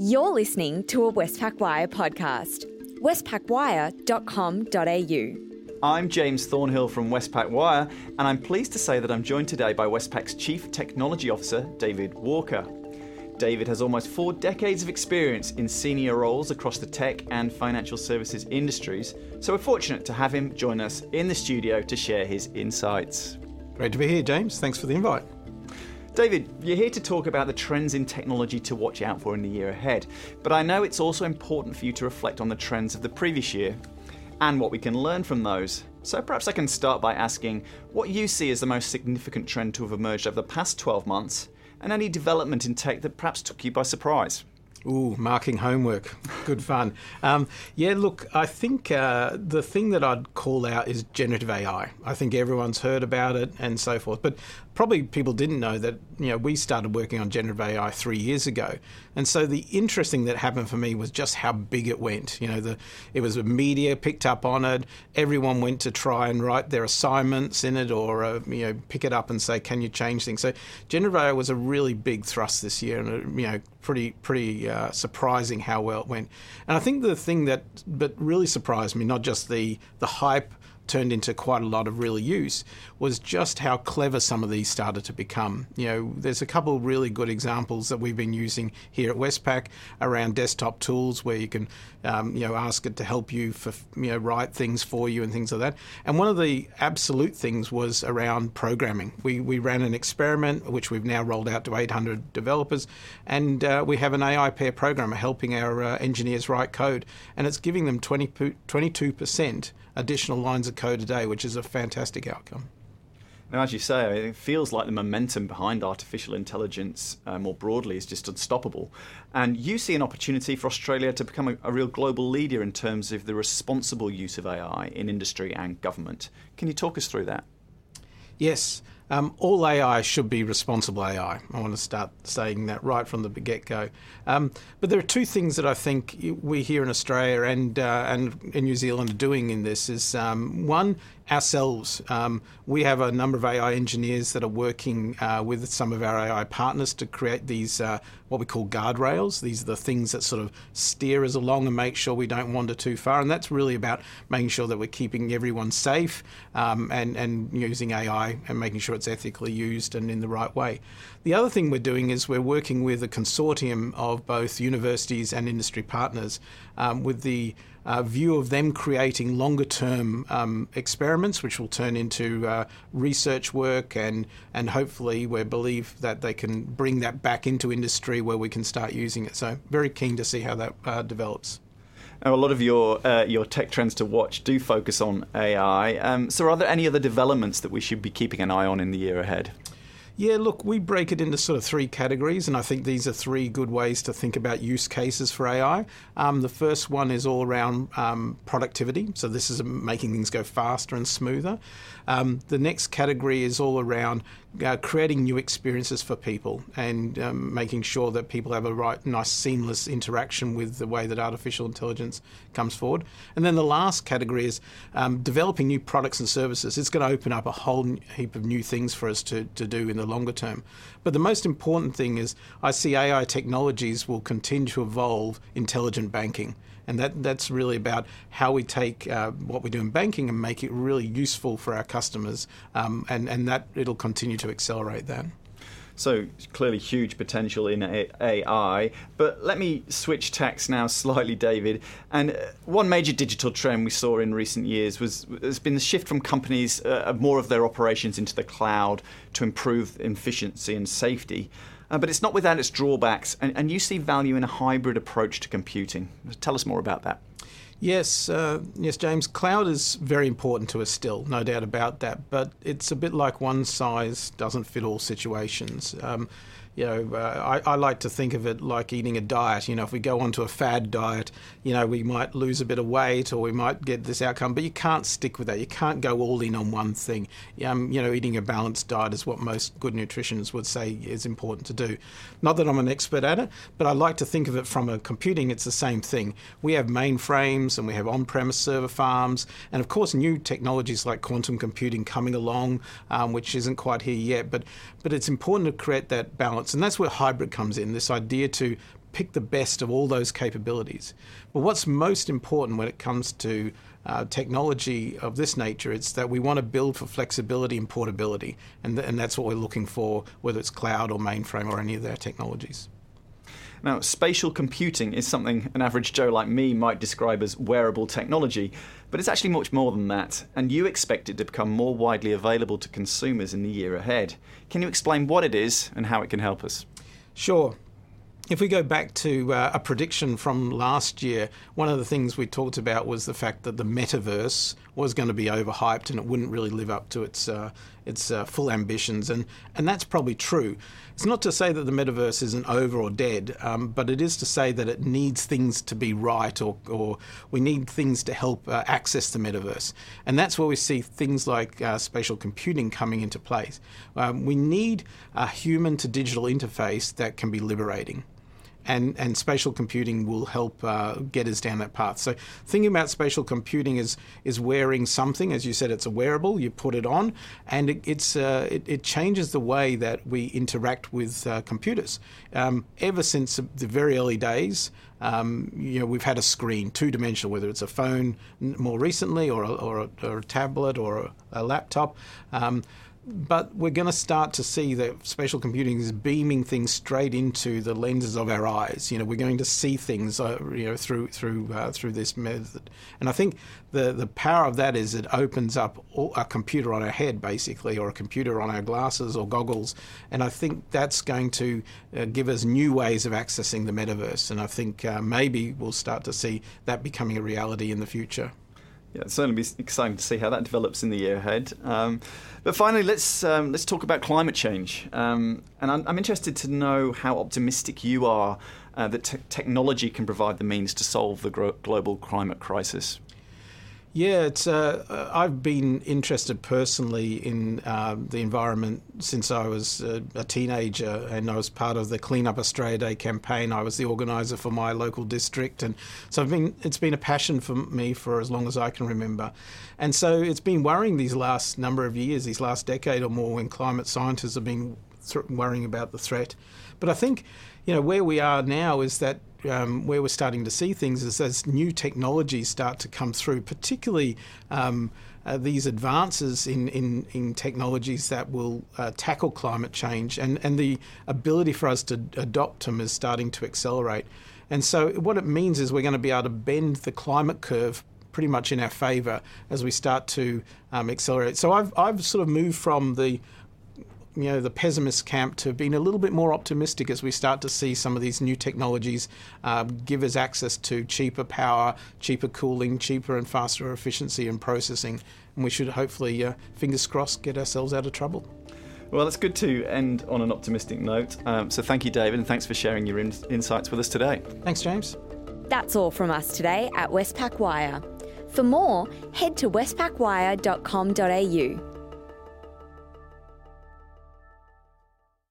You're listening to a Westpac Wire podcast. westpacwire.com.au. I'm James Thornhill from Westpac Wire, and I'm pleased to say that I'm joined today by Westpac's Chief Technology Officer, David Walker. David has almost four decades of experience in senior roles across the tech and financial services industries, so we're fortunate to have him join us in the studio to share his insights. Great to be here, James. Thanks for the invite. David, you're here to talk about the trends in technology to watch out for in the year ahead, but I know it's also important for you to reflect on the trends of the previous year and what we can learn from those. So perhaps I can start by asking what you see as the most significant trend to have emerged over the past 12 months and any development in tech that perhaps took you by surprise. Ooh, marking homework. Good fun. Um, yeah, look, I think uh, the thing that I'd call out is generative AI. I think everyone's heard about it and so forth. But probably people didn't know that you know we started working on generative AI three years ago, and so the interesting that happened for me was just how big it went. You know, the it was the media picked up on it. Everyone went to try and write their assignments in it, or uh, you know pick it up and say, "Can you change things?" So generative AI was a really big thrust this year, and uh, you know pretty pretty uh, surprising how well it went. And I think the thing that but really surprised me, not just the the hype turned into quite a lot of real use was just how clever some of these started to become. You know, there's a couple of really good examples that we've been using here at Westpac around desktop tools where you can, um, you know, ask it to help you for, you know, write things for you and things like that. And one of the absolute things was around programming. We, we ran an experiment which we've now rolled out to 800 developers, and uh, we have an AI pair programmer helping our uh, engineers write code, and it's giving them 20, 22% additional lines of code a day, which is a fantastic outcome. Now, as you say, it feels like the momentum behind artificial intelligence uh, more broadly is just unstoppable. And you see an opportunity for Australia to become a, a, real global leader in terms of the responsible use of AI in industry and government. Can you talk us through that? Yes. Um, all AI should be responsible AI. I want to start saying that right from the get go. Um, but there are two things that I think we here in Australia and uh, and in New Zealand are doing in this. Is um, one ourselves. Um, we have a number of AI engineers that are working uh, with some of our AI partners to create these uh, what we call guardrails. These are the things that sort of steer us along and make sure we don't wander too far. And that's really about making sure that we're keeping everyone safe um, and and using AI and making sure it's ethically used and in the right way. The other thing we're doing is we're working with a consortium of both universities and industry partners um, with the uh, view of them creating longer term um, experiments, which will turn into uh, research work, and, and hopefully we believe that they can bring that back into industry where we can start using it. So, very keen to see how that uh, develops. A lot of your uh, your tech trends to watch do focus on AI. Um, so, are there any other developments that we should be keeping an eye on in the year ahead? Yeah, look, we break it into sort of three categories, and I think these are three good ways to think about use cases for AI. Um, the first one is all around um, productivity, so this is making things go faster and smoother. Um, the next category is all around uh, creating new experiences for people and um, making sure that people have a right, nice, seamless interaction with the way that artificial intelligence comes forward. And then the last category is um, developing new products and services. It's going to open up a whole heap of new things for us to, to do in the longer term. But the most important thing is I see AI technologies will continue to evolve intelligent banking. And that, that's really about how we take uh, what we do in banking and make it really useful for our customers. Um, and, and that it'll continue to accelerate that. So clearly huge potential in AI. But let me switch tacks now slightly, David. And uh, one major digital trend we saw in recent years was has been the shift from companies uh, more of their operations into the cloud to improve efficiency and safety. Uh, but it's not without its drawbacks, and, and you see value in a hybrid approach to computing. Tell us more about that. Yes, uh, yes, James. Cloud is very important to us still, no doubt about that. But it's a bit like one size doesn't fit all situations. Um, you know, uh, I, I, like to think of it like eating a diet. You know, if we go onto a fad diet, you know, we might lose a bit of weight or we might get this outcome, but you can't stick with that. You can't go all in on one thing. Um, you know, eating a balanced diet is what most good nutritionists would say is important to do. Not that I'm an expert at it, but I like to think of it from a computing, it's the same thing. We have mainframes and we have on premise server farms, and of course, new technologies like quantum computing coming along, um, which isn't quite here yet, but, but it's important to create that balance. And that's where hybrid comes in this idea to pick the best of all those capabilities. But what's most important when it comes to uh, technology of this nature, it's that we want to build for flexibility and portability, and, th- and that's what we're looking for, whether it's cloud or mainframe or any of their technologies. Now, spatial computing is something an average Joe like me might describe as wearable technology, but it's actually much more than that, and you expect it to become more widely available to consumers in the year ahead. Can you explain what it is and how it can help us? Sure. If we go back to uh, a prediction from last year, one of the things we talked about was the fact that the metaverse was going to be overhyped and it wouldn't really live up to its uh, its uh, full ambitions, and and that's probably true. It's not to say that the metaverse isn't over or dead, um, but it is to say that it needs things to be right, or or we need things to help uh, access the metaverse, and that's where we see things like uh, spatial computing coming into place. Um, we need a human to digital interface that can be liberating and, and spatial computing will help uh, get us down that path. So thinking about spatial computing is is wearing something, as you said, it's a wearable. You put it on, and it, it's uh, it, it, changes the way that we interact with uh, computers. Um, ever since the very early days, um, you know, we've had a screen, two dimensional, whether it's a phone more recently, or a, or a, or a tablet, or a, a laptop. Um, but we're going to start to see that spatial computing is beaming things straight into the lenses of our eyes. You know, we're going to see things, uh, you know, through through uh, through this method. And I think the the power of that is it opens up a computer on our head, basically, or a computer on our glasses or goggles. And I think that's going to uh, give us new ways of accessing the metaverse. And I think uh, maybe we'll start to see that becoming a reality in the future yeah, it's certainly be exciting to see how that develops in the year ahead. Um, but finally, let's um, let's talk about climate change. Um, and I'm, I'm, interested to know how optimistic you are uh, that te- technology can provide the means to solve the gro- global climate crisis. Yeah, it's. Uh, uh, I've been interested personally in uh, the environment since I was a teenager, and I was part of the Clean Up Australia Day campaign. I was the organizer for my local district, and so I've been. It's been a passion for me for as long as I can remember, and so it's been worrying these last number of years, these last decade or more, when climate scientists have been th- worrying about the threat. But I think, you know, where we are now is that um, where we're starting to see things is as new technologies start to come through, particularly um, uh, these advances in, in, in, technologies that will uh, tackle climate change and, and the ability for us to adopt them is starting to accelerate. And so, what it means is we're going to be able to bend the climate curve pretty much in our favour as we start to um, accelerate. So, I've, I've sort of moved from the you know the pessimist camp to being a little bit more optimistic as we start to see some of these new technologies uh, give us access to cheaper power, cheaper cooling, cheaper and faster efficiency and processing, and we should hopefully, uh, fingers crossed, get ourselves out of trouble. Well, it's good to end on an optimistic note. Um, so thank you, David, and thanks for sharing your in- insights with us today. Thanks, James. That's all from us today at Westpac Wire. For more, head to westpacwire.com.au.